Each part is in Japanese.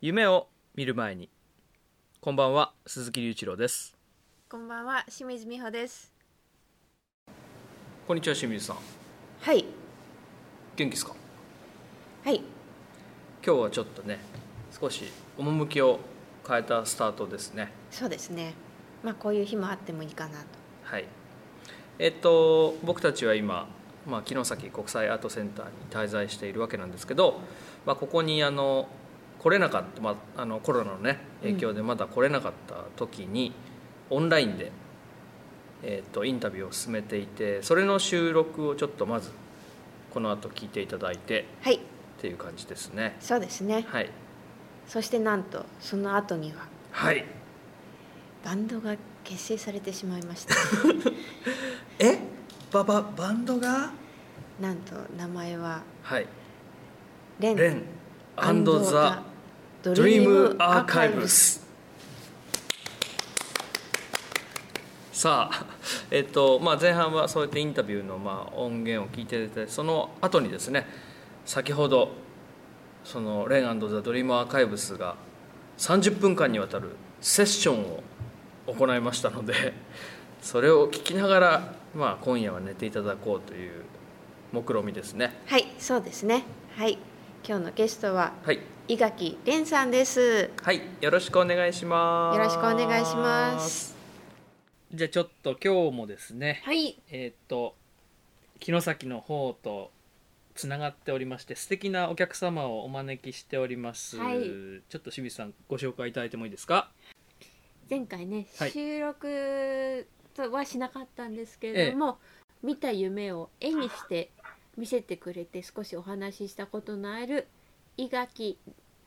夢を見る前に。こんばんは鈴木隆一郎です。こんばんは、清水美穂です。こんにちは清水さん。はい、元気ですか？はい、今日はちょっとね少し趣を変えたスタートですね。そうですね。まあこういう日もあってもいいかなと。はい。えっと僕たちは今、まあ、城崎国際アートセンターに滞在しているわけなんですけど、まあ、ここにあの来れなかった、まあ、あのコロナのね影響でまだ来れなかった時に、オンラインで、えっとインタビューを進めていてそれの収録をちょっとまずこの後聞いていただいてはい、っていう感じですね。そうですね。はい。そしてなんとその後にははい。バンドが結成されてしまいました。え？バババンドが？なんと名前ははい。レン。レンアンドザ・ドドリームアーカイブスさあ、えっとまあ、前半はそうやってインタビューのまあ音源を聞いていてその後にですね先ほどそのレンザ・ドリームアーカイブスが30分間にわたるセッションを行いましたのでそれを聞きながら、まあ、今夜は寝ていただこうという目論見みですね。はい、そうですね。はい、今日のゲストははい、伊垣蓮さんです。はい、よろしくお願いします。よろしくお願いします。じゃあちょっと今日もですね。はい、えーっと城崎の方とつながっておりまして素敵なお客様をお招きしております、はい。ちょっと清水さんご紹介いただいてもいいですか？前回ね、はい。収録とはしなかったんですけれども、見た夢を絵にして見せてくれて少しお話ししたことのある伊垣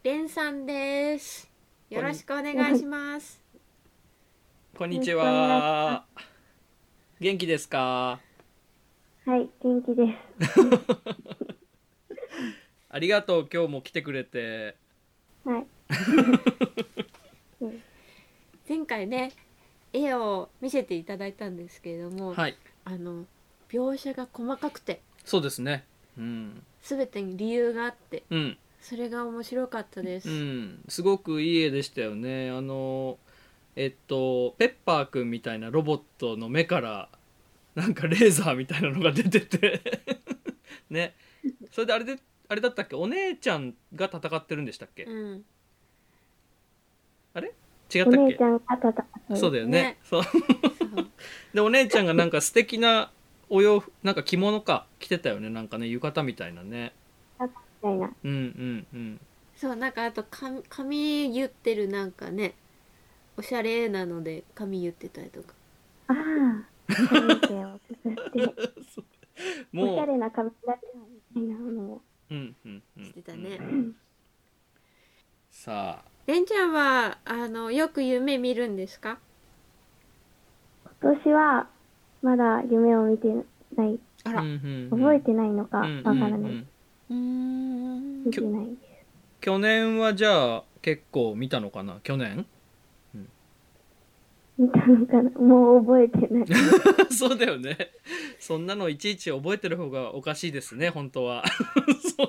蓮さんです。よろしくお願いします。こんにちは。元気ですか？はい、元気です。ありがとう今日も来てくれて。はい。前回ね絵を見せていただいたんですけれども、はい。あの描写が細かくてそうですね。うん。全てに理由があってうん。それが面白かったです、うん、すごくいい絵でしたよね。あのえっとペッパーくんみたいなロボットの目からなんかレーザーみたいなのが出てて。ね。それであれであれだったっけ？お姉ちゃんが戦ってるんでしたっけ？うん。違ったっけ？お姉ちゃんが戦ってそうだよね。ね。そうそう。でお姉ちゃんがなんか素敵なお洋服なんか着物か着てたよねなんかね浴衣みたいなね。みたいな。うんうんうん。そうなんかあと髪髪言ってるなんかねおしゃれなので髪言ってたりとか。ああ。髪の毛を作って、おしもう。ゃれな髪型みたいなものを。うんうんうしてたね、ん。さあ。れんちゃんはあのよく夢見るんですか？今年は、まだ夢を見てない。あら。うんうんうん。覚えてないのかわうんからない。うんうん。うーん見てない。です。去年はじゃあ結構見たのかな？去年？見たのかな？もう覚えてない。そうだよね。そんなのいちいち覚えてる方がおかしいですね本当は。そう。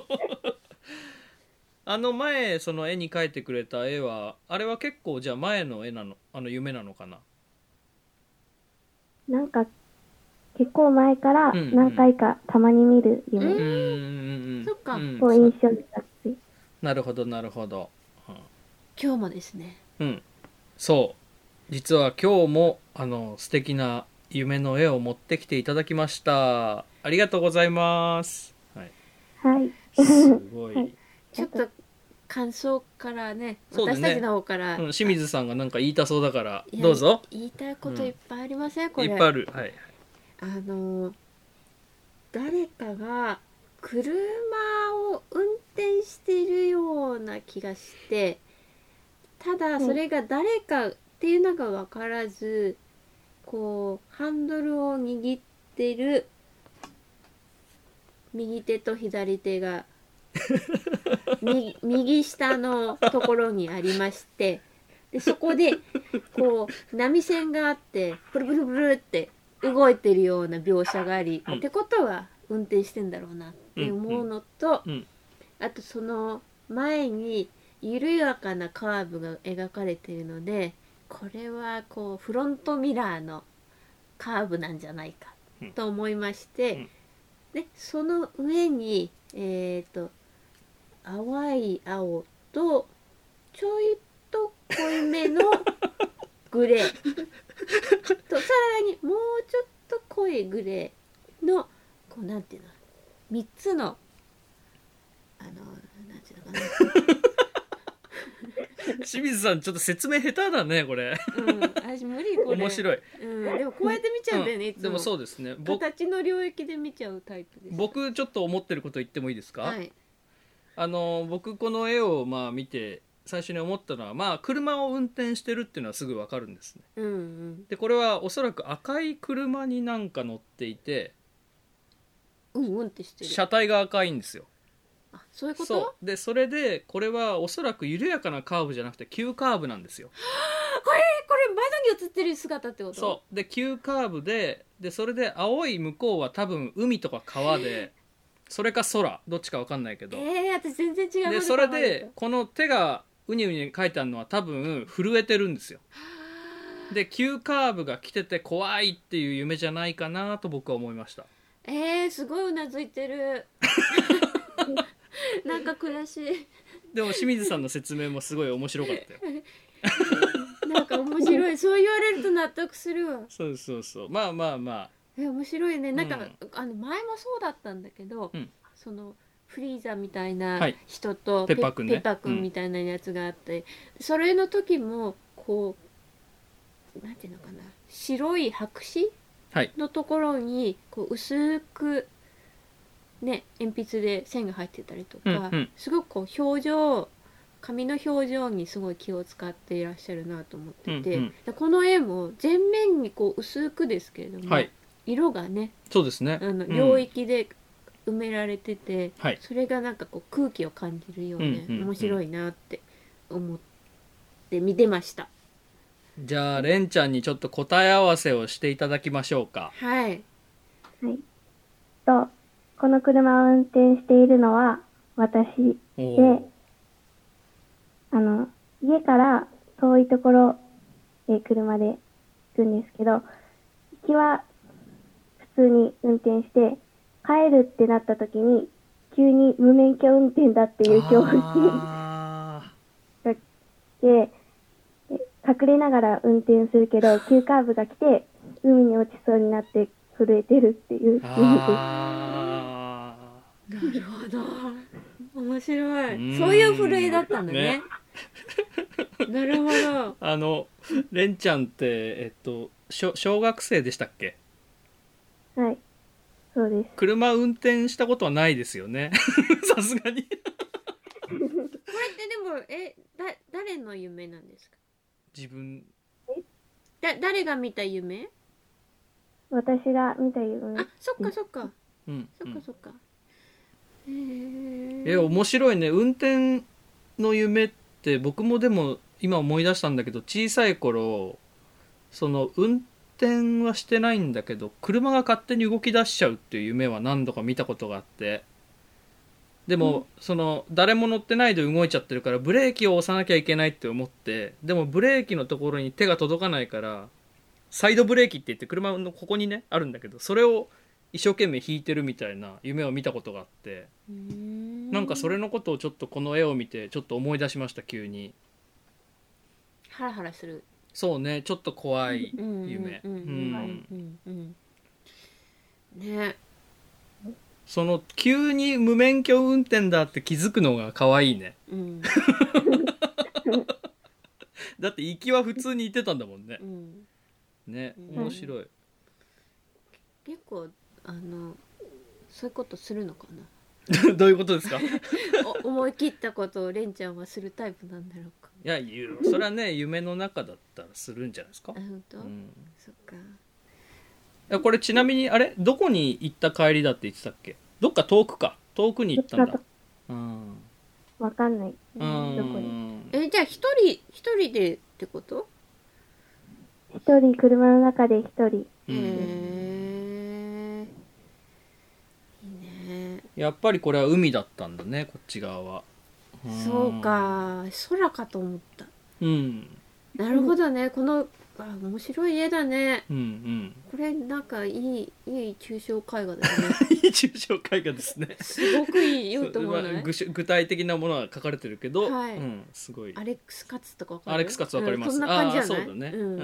あの前その絵に描いてくれた絵はあれは結構じゃあ前の絵なのあの夢なのかな？なんか、結構前から何回かたまに見るう夢ーんうんうん。そっか。うん。を印象になって。なるほどなるほど。今日もですね。うん。そう。実は今日もあの素敵な夢の絵を持ってきていただきました。ありがとうございます、はい、はい。すごい、はい。ちょっと感想からね私たちの方から、うん。清水さんがなんか言いたそうだからどうぞ。言いたいこといっぱいありません、これ。いっぱいある。はいあの誰かが車を運転してるような気がしてただそれが誰かっていうのが分からずこうハンドルを握ってる右手と左手がみ 右下のところにありましてでそこでこう波線があってブルブルブルって動いてるような描写があり、うん。ってことは運転してんだろうなって思うのと、うん。うん。あとその前に緩やかなカーブが描かれているのでこれはこうフロントミラーのカーブなんじゃないかうん。と思いまして、うん。でその上にえっ、と淡い青とちょいと濃いめのグレーとさらにもうちょっグレーのこうなんていうの3つのあのなんていうのかな。清水さんちょっと説明下手だねこれ。うん、私無理これ。面白い。うん、でもこうやって見ちゃうんだよね、いつも。うんでもそうですね。僕形の領域で見ちゃうタイプです。僕ちょっと思ってること言ってもいいですか、はい。あの僕この絵をまあ見て最初に思ったのはまあ車を運転してるっていうのはすぐ分かるんですね。うんうん。でこれはおそらく赤い車になんか乗っていてうんうんってしてる。車体が赤いんですよ。あそういうこと？でそれでこれはおそらく緩やかなカーブじゃなくて急カーブなんですよ。これこれ窓に映ってる姿ってこと？そう。で急カーブででそれで青い向こうは多分海とか川でそれか空どっちか分かんないけど。えー、私全然違うでそれでこの手がウニウニ書いてあるのは多分震えてるんですよ。で急カーブが来てて怖いっていう夢じゃないかなと僕は思いました。えー、すごいうなずいてる。なんか悔しい。でも清水さんの説明もすごい面白かったよ。なんか面白い。そう言われると納得するわ。そうそうそう。まあまあまあ。え面白いね。なんか、うん。あの前もそうだったんだけど、うん。そのフリーザみたいはない。人と、ペッパーくんね。ペッパーくん。みたいなやつがあって、それの時もこうなんていうのかな白い白紙はい。のところにこう薄くね鉛筆で線が入ってたりとか、うんうん。すごくこう表情紙の表情にすごい気を使っていらっしゃるなと思ってて、うんうん。でこの絵も全面にこう薄くですけれども、はい。色がねそうですね。あのうん。領域で埋められてて、はい。それがなんかこう空気を感じるようで、うんうんうん。面白いなって思って見てました。じゃあレンちゃんにちょっと答え合わせをしていただきましょうか。はい。はい。と、この車を運転しているのは私であの、家から遠いところへ車で行くんですけど、行きは普通に運転して、帰るってなった時に、急に無免許運転だっていう恐怖心あが来て、で隠れながら運転するけど、急カーブが来て、海に落ちそうになって震えてるっていう。ー。意味です。あなるほど。面白い。うん。そういう震えだったんだね。なるほど。ーあのレンちゃんってえっと小小学生でしたっけ？はい。そうです。車運転したことはないですよね。さすがに。これってでもえだ誰の夢なんですか？自分。だ誰が見た夢？私が見た夢。あそっかそっか。うん、うん。そっかそっか、へええ面白いね。運転の夢って僕もでも今思い出したんだけど小さい頃その運転はしてないんだけど車が勝手に動き出しちゃうっていう夢は何度か見たことがあって。でも、その誰も乗ってないで動いちゃってるからブレーキを押さなきゃいけないって思ってでもブレーキのところに手が届かないからサイドブレーキって言って車のここにねあるんだけどそれを一生懸命引いてるみたいな夢を見たことがあって。ななんかそれのことをちょっとこの絵を見てちょっと思い出しました急に。ハラハラするそうねちょっと怖い夢。うん。ねその急に無免許運転だって気づくのが可愛いねうん。だって行きは普通に行ってたん。だもん。ねうん。ね面白い結構あのそういうことするのかなどういうことですか思い切ったことをレンちゃん。はするタイプなん。だろうかやゆそれはね夢の中だったらするんじゃないですか？あ、本当、うん、いそっか。やこれちなみにあれ？どこに行った帰りだって言ってたっけ？どっか遠くか？遠くに行ったんだ。うん。わかんない。うどこんえじゃあ一人一人でってこと、一人、車の中で一人。うん。へえいいね。やっぱりこれは海だったんだねこっち側はそうか。空かと思った。うん。なるほどね。このあ面白い家だね。うんうん。これなんかいいいい抽象絵画だよね。いい抽象絵画ですね。すごくいいよと思うまあ具具体的なものは書かれてるけど、はい。うん、すごい。アレックスカツとかわかる？アレックスカツわかります、うんそんな感じじゃないあーそうだね、ううんん、う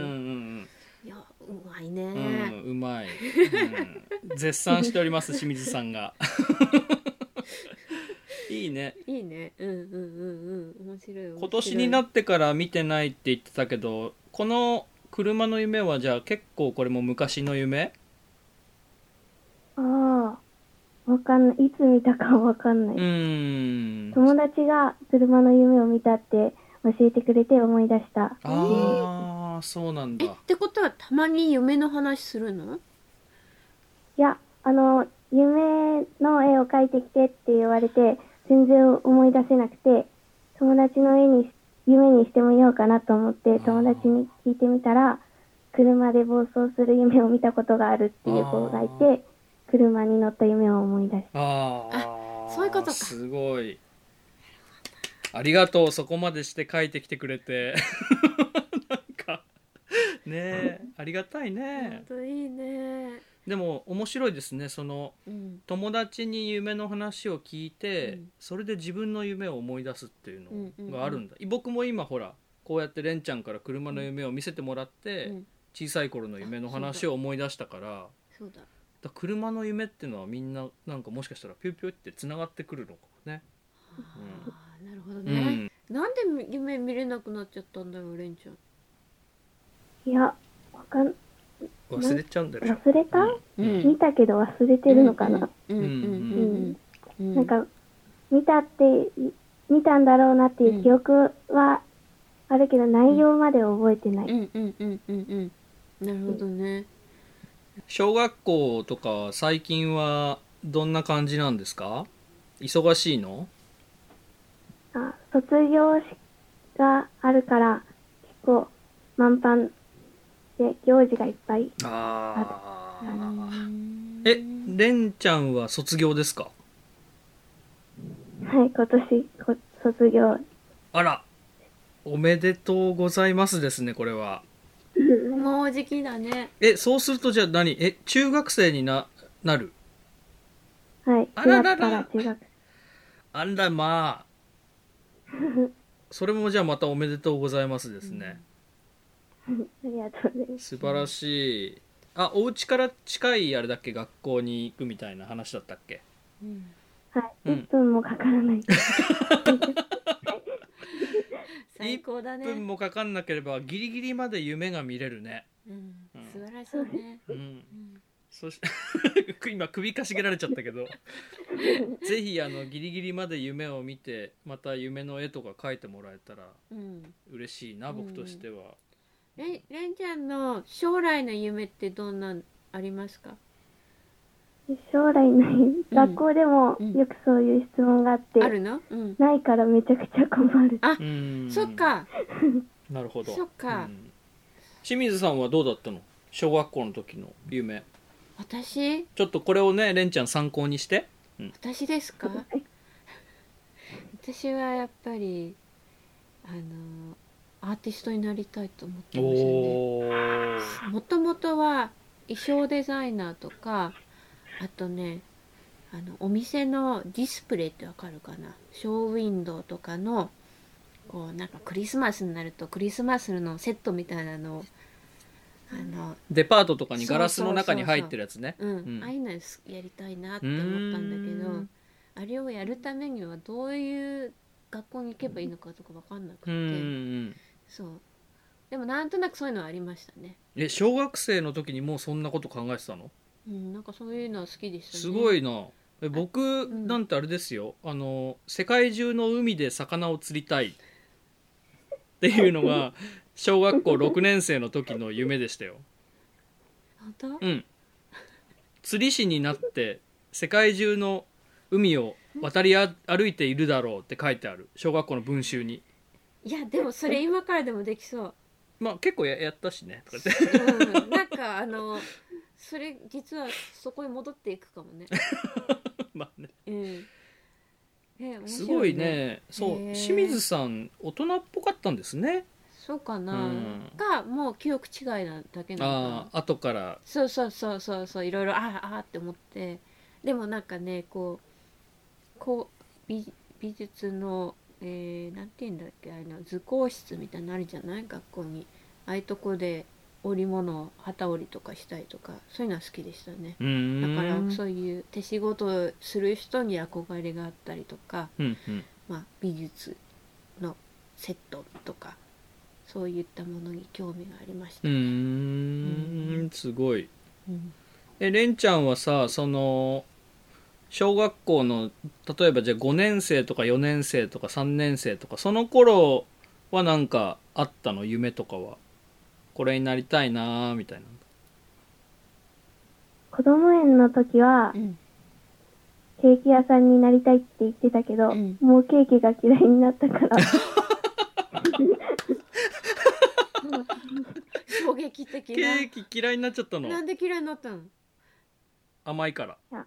ん。いやうまいうんね、うんうまい、うん、絶賛しております清水さんがいいね。いいね。うんうんうんうん。面白い面白い。今年になってから見てないって言ってたけどこの車の夢はじゃあ結構これも昔の夢？ああ、わかんない。いつ見たかわかんなうい。ーん。友達が車の夢を見たって教えてくれて思い出した。ああそうなんだ。えってことはたまに夢の話するの？いや、あの、夢の絵を描いてきてって言われて、全然思い出せなくて、友達の絵に、夢にしてみようかなと思って、友達に聞いてみたら、車で暴走する夢を見たことがあるっていう子がいあて、車に乗った夢を思い出した。ああそういうことか。すごい。ありがとうそこまでして書いてきてくれて。なんかねえありがたいね。本当いいねでも面白いですね。そのうん。友達に夢の話を聞いて、うん。それで自分の夢を思い出すっていううんうんうん。のがあるんだ、僕も今ほらこうやってレンちゃんから車の夢を見せてもらって、うん。小さい頃の夢の話を思い出したからそうだ。だから車の夢っていうのはみんななんかもしかしたらピューピューってつながってくるのかもね、あーなるほどうね、ん、なんで夢見れなくなっちゃったんだろうレンちゃん。いや、わかん、忘れちゃうんだよ忘れた、うん。見たけど忘れてるのかな、うんうんうんうんうん。なんか、見たって、見たんだろうなっていう記憶はあるけど、内容まで覚えてない。うんうんうんうんうん。なるほどね。小学校とか最近はどんな感じなんですか？忙しいの？あ卒業式があるから、結構満帆で行事がいっぱい。あうんえレンちゃんは卒業ですか？はい、今年こ卒業。あら。おめでとうございますですねこれは。もうじきだね。えそうするとじゃあ何？え中学生にななる？はい、4あららら中学。あらまあ。それもじゃあまたおめでとうございますですね、ありがとうございます。素晴らしい。あお家から近いあれだっけ学校に行くみたいな話だったっけ？うん。はい、うん。1分もかからない。最高だ1ね分もかかんなければギリギリまで夢が見れるね。うん。うん。素晴らしいね。うん。うん。そし 今首かしげられちゃったけど。ぜひあのギリギリまで夢を見てまた夢の絵とか描いてもらえたらうん。嬉しいな僕としては、レンレンちゃんの将来の夢ってどんなんありますか？将来ない、学校でもうんよくそういう質問があって、あるの？うん。ないからめちゃくちゃ困る。あうん。そっか。なるほど。そっか。うん。清水さんはどうだったの？小学校の時の夢。私？ちょっとこれをねレンちゃん参考にして。私ですか？私はやっぱりあのアーティストになりたいと思ってますよね。もともとは衣装デザイナーとかあとねあのお店のディスプレイってわかるかな？ショーウィンドウとかのこうなんかクリスマスになるとクリスマスのセットみたいなのをあのデパートとかにガラスの中に入ってるやつね。ああいうのやりたいなって思ったんだけどあれをやるためにはどういう学校に行けばいいのかとかわかんなくて、そう。でもなんとなくそういうのはありましたね。え小学生の時にもうそんなこと考えてたの？うんなんかそういうのは好きでしたね。すごいな。え僕ん。なんてあれですよ。あの世界中の海で魚を釣りたい。っていうのが小学校6年生の時の夢でしたよ。本当？うん。釣り師になって世界中の海を渡りあ歩いているだろうって書いてある。小学校の文集にいやでもそれ今からでもできそう、まあ結構ややったしね。とかって。うん、なんかあのそれ実はそこに戻っていくかもね。まあね。うん。え面白すごいね。そう。へー。清水さん大人っぽかったんですね。そうかな、うん。かもう記憶違いなだけなのかな。ああ後から。そうそうそうそうそう。いろいろあああって思って。でもなんかねこうこう美美術の、えー、なんて言うんだっけあの図工室みたいなのあるじゃない？学校に。ああいうとこで織物旗織りとかしたりとかそういうのは好きでしたね。だからそういう手仕事をする人に憧れがあったりとか、うんうん。まあ、美術のセットとかそういったものに興味がありました、うーん。すごい。うん。えレンちゃんはさその小学校の例えばじゃあ5年生とか4年生とか3年生とかその頃はなんかあったの？夢とかは。これになりたいなーみたいな。子供園の時はう、ん。ケーキ屋さんになりたいって言ってたけど、うん。もうケーキが嫌いになったから、衝撃的 ケなーキ嫌いになっちゃったの？なんで嫌いになったの？甘いから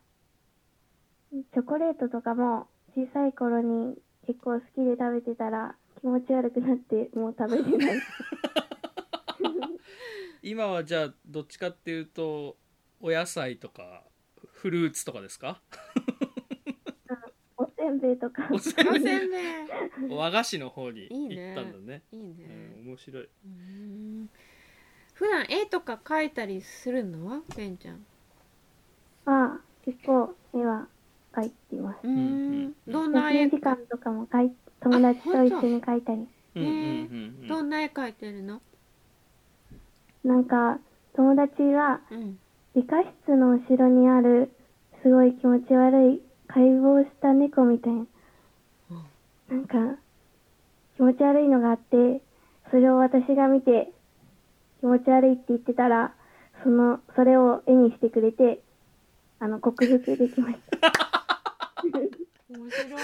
チョコレートとかも小さい頃に結構好きで食べてたら気持ち悪くなってもう食べてない。今はじゃあどっちかっていうとお野菜とかフルーツとかですか？おせんべいとか、おせんおべい。せんべい和菓子の方にいいね行ったんだね。いいね、うん、面白い。うん。普段絵とか描いたりするの？ケンちゃん。まあ結構絵は描いています。うんうんどんな絵？時間とかも描い友達と一緒に描いたり。うんうんうんうん。どんな絵描いてるの？なんか友達はうん。理科室の後ろにあるすごい気持ち悪い解剖した猫みたいな、なんか気持ち悪いのがあってそれを私が見て気持ち悪いって言ってたらそのそれを絵にしてくれてあの克服できました 面白い。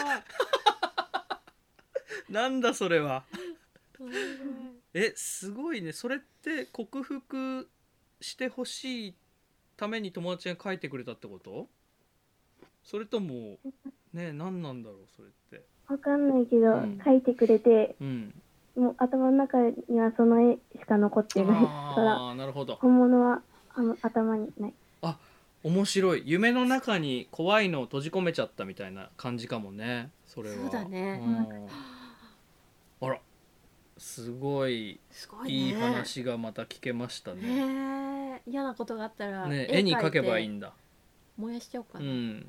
なんだそれは。えすごいね。それって克服してほしいために友達が書いてくれたってこと？それともね何なんだろうそれって。わかんないけど、うん。描いてくれてうん。もう頭の中にはその絵しか残ってないから。ああなるほど。本物はあの頭にない面白い。夢の中に怖いのを閉じ込めちゃったみたいな感じかもね。それは。そうだね。うん。あら。すごい。すごいね。いい話がまた聞けましたね。嫌なことがあったらね絵に描けばいいんんだ。燃やしちゃおうかな、うん。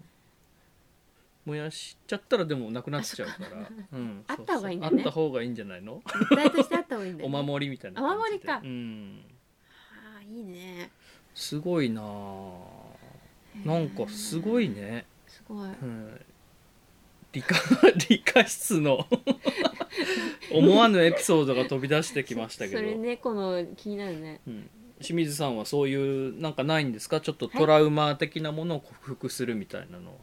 燃やしちゃったらでもなくなっちゃうから、うん、あった方がいいんだね。あった方がいいんじゃないの？絶対としてあった方がいいんだね、守りみたいなお守りか。うん。ああいいね。すごいなあなんかすごいね、すごい。うん、理科 理科室の 思わぬエピソードが飛び出してきましたけど。それ猫の気になるね。うん、清水さんはそういうなんかないんですか？ちょっとトラウマ的なものを克服するみたいなのは、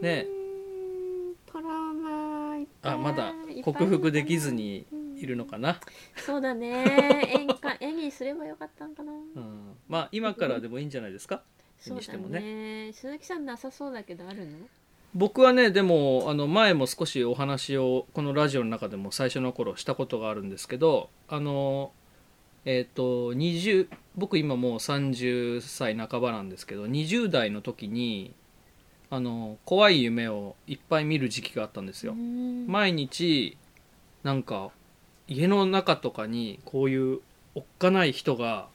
ね。うーんトラウマあまだ克服できずにいるのかな、そうだね。絵にか絵にすればよかったんかな、うん、まあ今からでもいいんじゃないですか？にしてもね。鈴木さんなさそうだけどあるの？僕はねでもあの前も少しお話をこのラジオの中でも最初の頃したことがあるんですけどあのえっ、と20僕今もう30歳半ばなんですけど20代の時にあの怖い夢をいっぱい見る時期があったんですよ、うん。毎日なんか家の中とかにこういうおっかない人が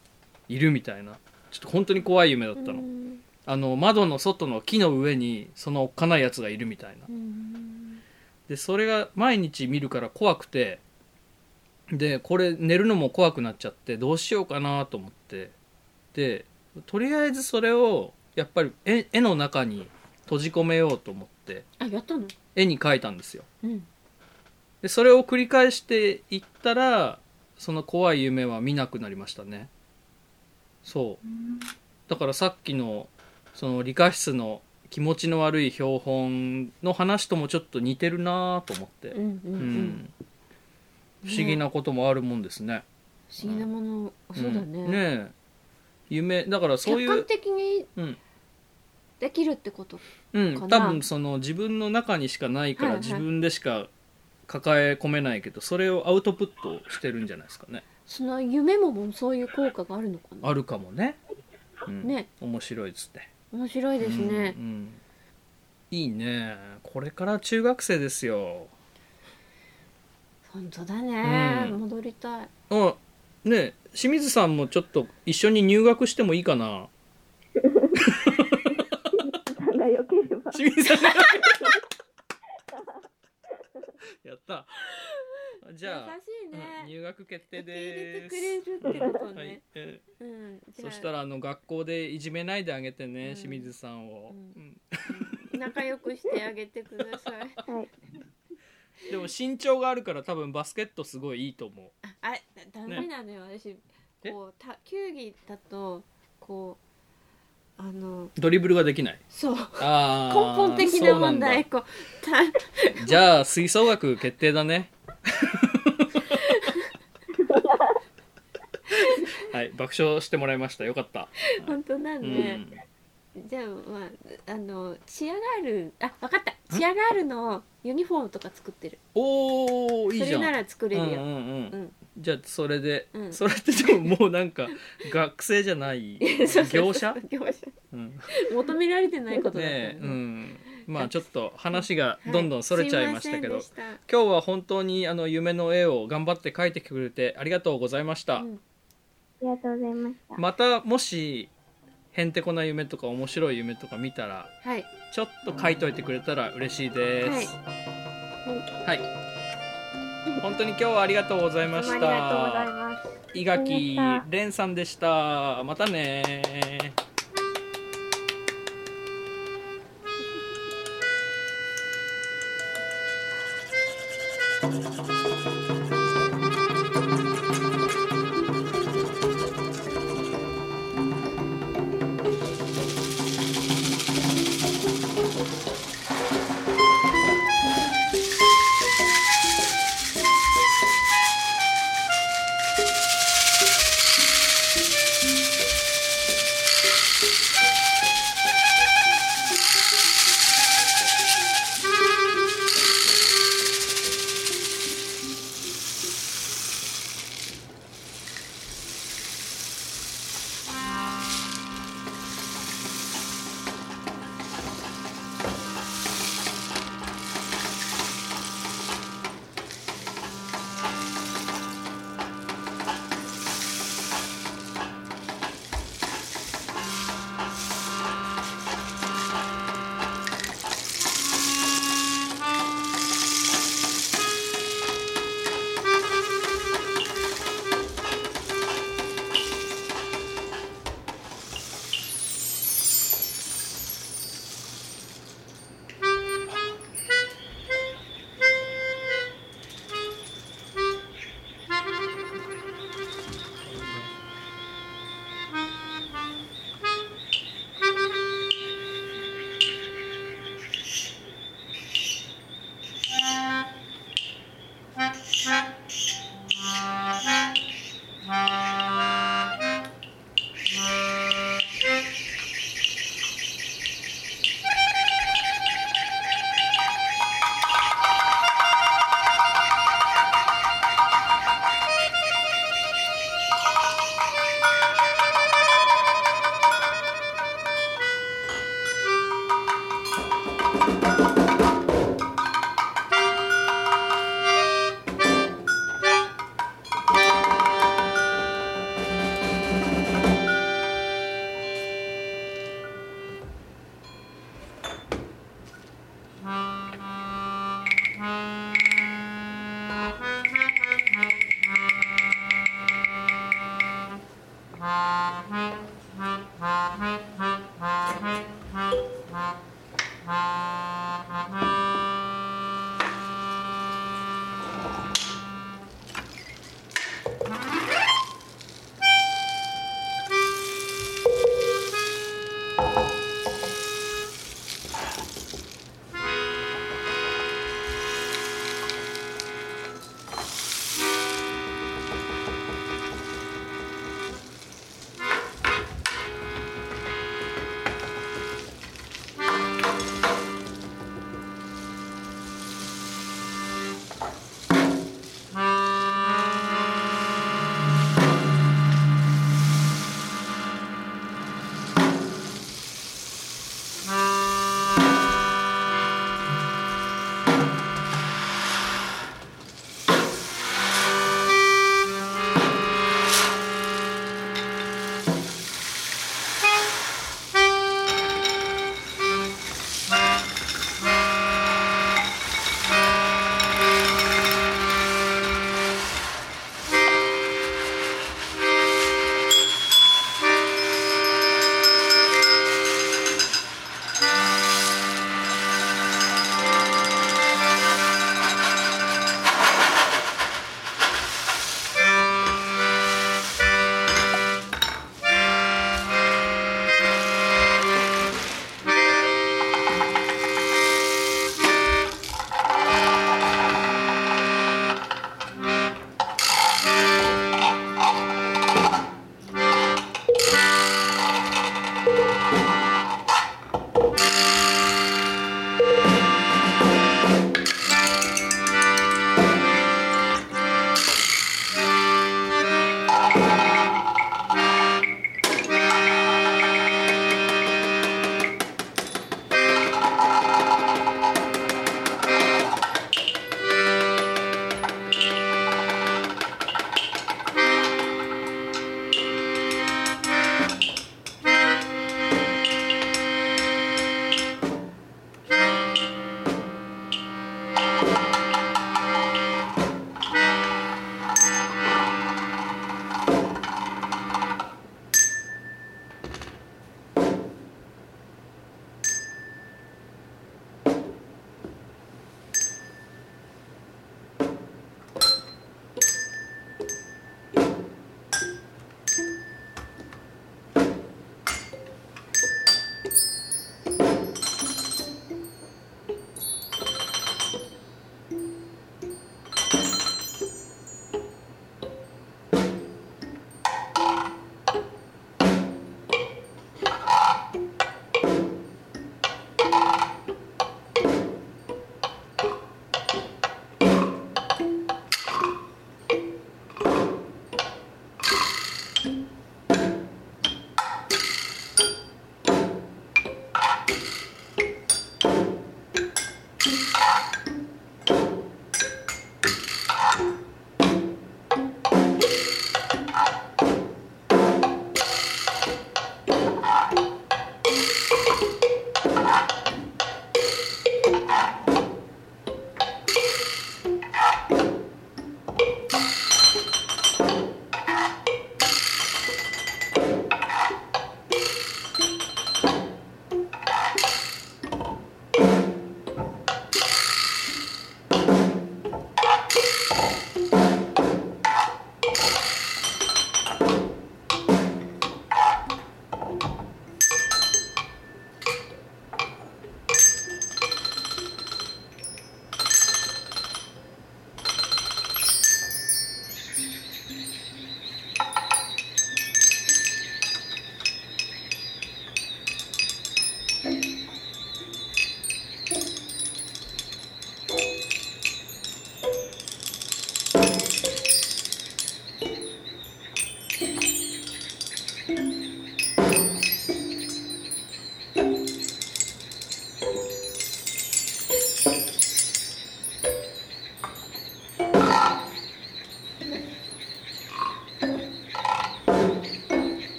いるみたいな。ちょっと本当に怖い夢だったの、うん。あの窓の外の木の上にそのおっかないやつがいるみたいな。うん。でそれが毎日見るから怖くてでこれ寝るのも怖くなっちゃってどうしようかなと思って。でとりあえずそれをやっぱり絵絵の中に閉じ込めようと思って。あやったの？絵に描いたんですよ。うん。でそれを繰り返していったらその怖い夢は見なくなりましたねそう。だからさっきのその理科室の気持ちの悪い標本の話ともちょっと似てるなと思って、うんうんううん。ん不思議なこともあるもんですね。不思議なものそうだん。ねねえ。夢だからそういう客観的にうん。できるってことうん。かな多分その自分の中にしかないからはいはい。自分でしか抱え込めないけどそれをアウトプットしてるんじゃないですかねその夢ももそういう効果があるのかな？あるかもね、うん、ね。面白いっつって。面白いですね。うん、うん。いいね。これから中学生ですよ。本当だね、うん。戻りたい。あね清水さんもちょっと一緒に入学してもいいかな？さんが良ければ。清水さんがやったじゃあ、優しいうんね、入学決定受け入れてですくれるってことね、はい、えうんじゃあ。そしたらあの学校でいじめないであげてね、うん。清水さんを、うん。うん。仲良くしてあげてください。はい。でも身長があるから多分バスケットすごいいいと思う。あダメなのよ、私。え？こうた球技だとこうあのドリブルができない？そう。あ根ー本的な問題。そこう じゃあ吹奏楽決定だね はい爆笑してもらいました。よかった、本当だうね、ん、じゃあまああのチアガールあ分かった。チアガールのユニフォームとか作ってる。おおいいじゃん。それなら作れるよ、うんうんうん。うん。じゃあそれで、うん。それってでももうなんか学生じゃない そうそうそう。業者、業者。うん、求められてないことだったね。え、ねうん、まあちょっと話がどんどんそれちゃいましたけど、はい。今日は本当にあの夢の絵を頑張って描いてくれてありがとうございました、うん。ありがとうございました。またもしへんてこな夢とか面白い夢とか見たらはい。ちょっと書いといてくれたら嬉しいです。はい、本当に今日はありがとうございましどうもありがとうございたます。伊垣蓮さんでした。またね「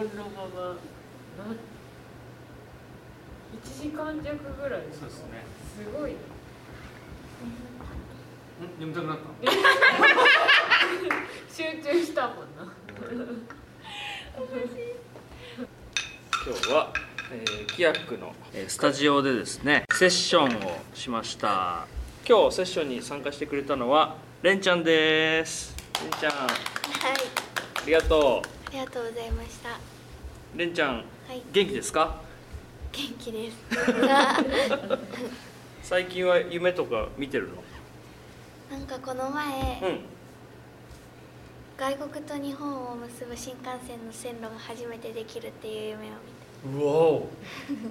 温のままな1時間弱ぐらい。そうですね。すごいん？眠たくなった？集中したもんな。今日は、えー、キヤックの、えースタジオでですねセッションをしました。今日セッションに参加してくれたのはレンちゃんです。レンちゃん。あはい、りがとありがとうございました。うレンちゃんはい、元気ですか？元気です。最近は夢とか見てるの？なんかこの前、うん。外国と日本を結ぶ新幹線の線路が初めてできるっていう夢を見うわお。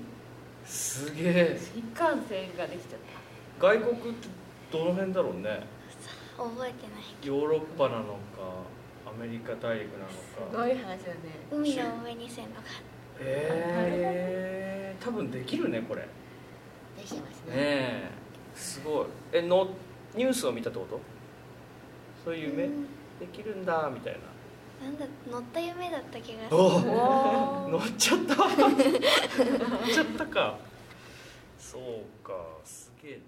すげえ。新幹線ができちゃっ外国ってどの辺だろうね？た。覚えてない。ヨーロッパなのか。アメリカ大陸なのか。たすごい話だね。海の上に線路がえー、多分できるねこれ。ねできてますね。え。すごい。えのニュースを見たってこと？そういう夢、うん。できるんだみたいな。なんだ乗った夢だった気がする。乗っちゃった。乗っちゃったか。そうか。すげえ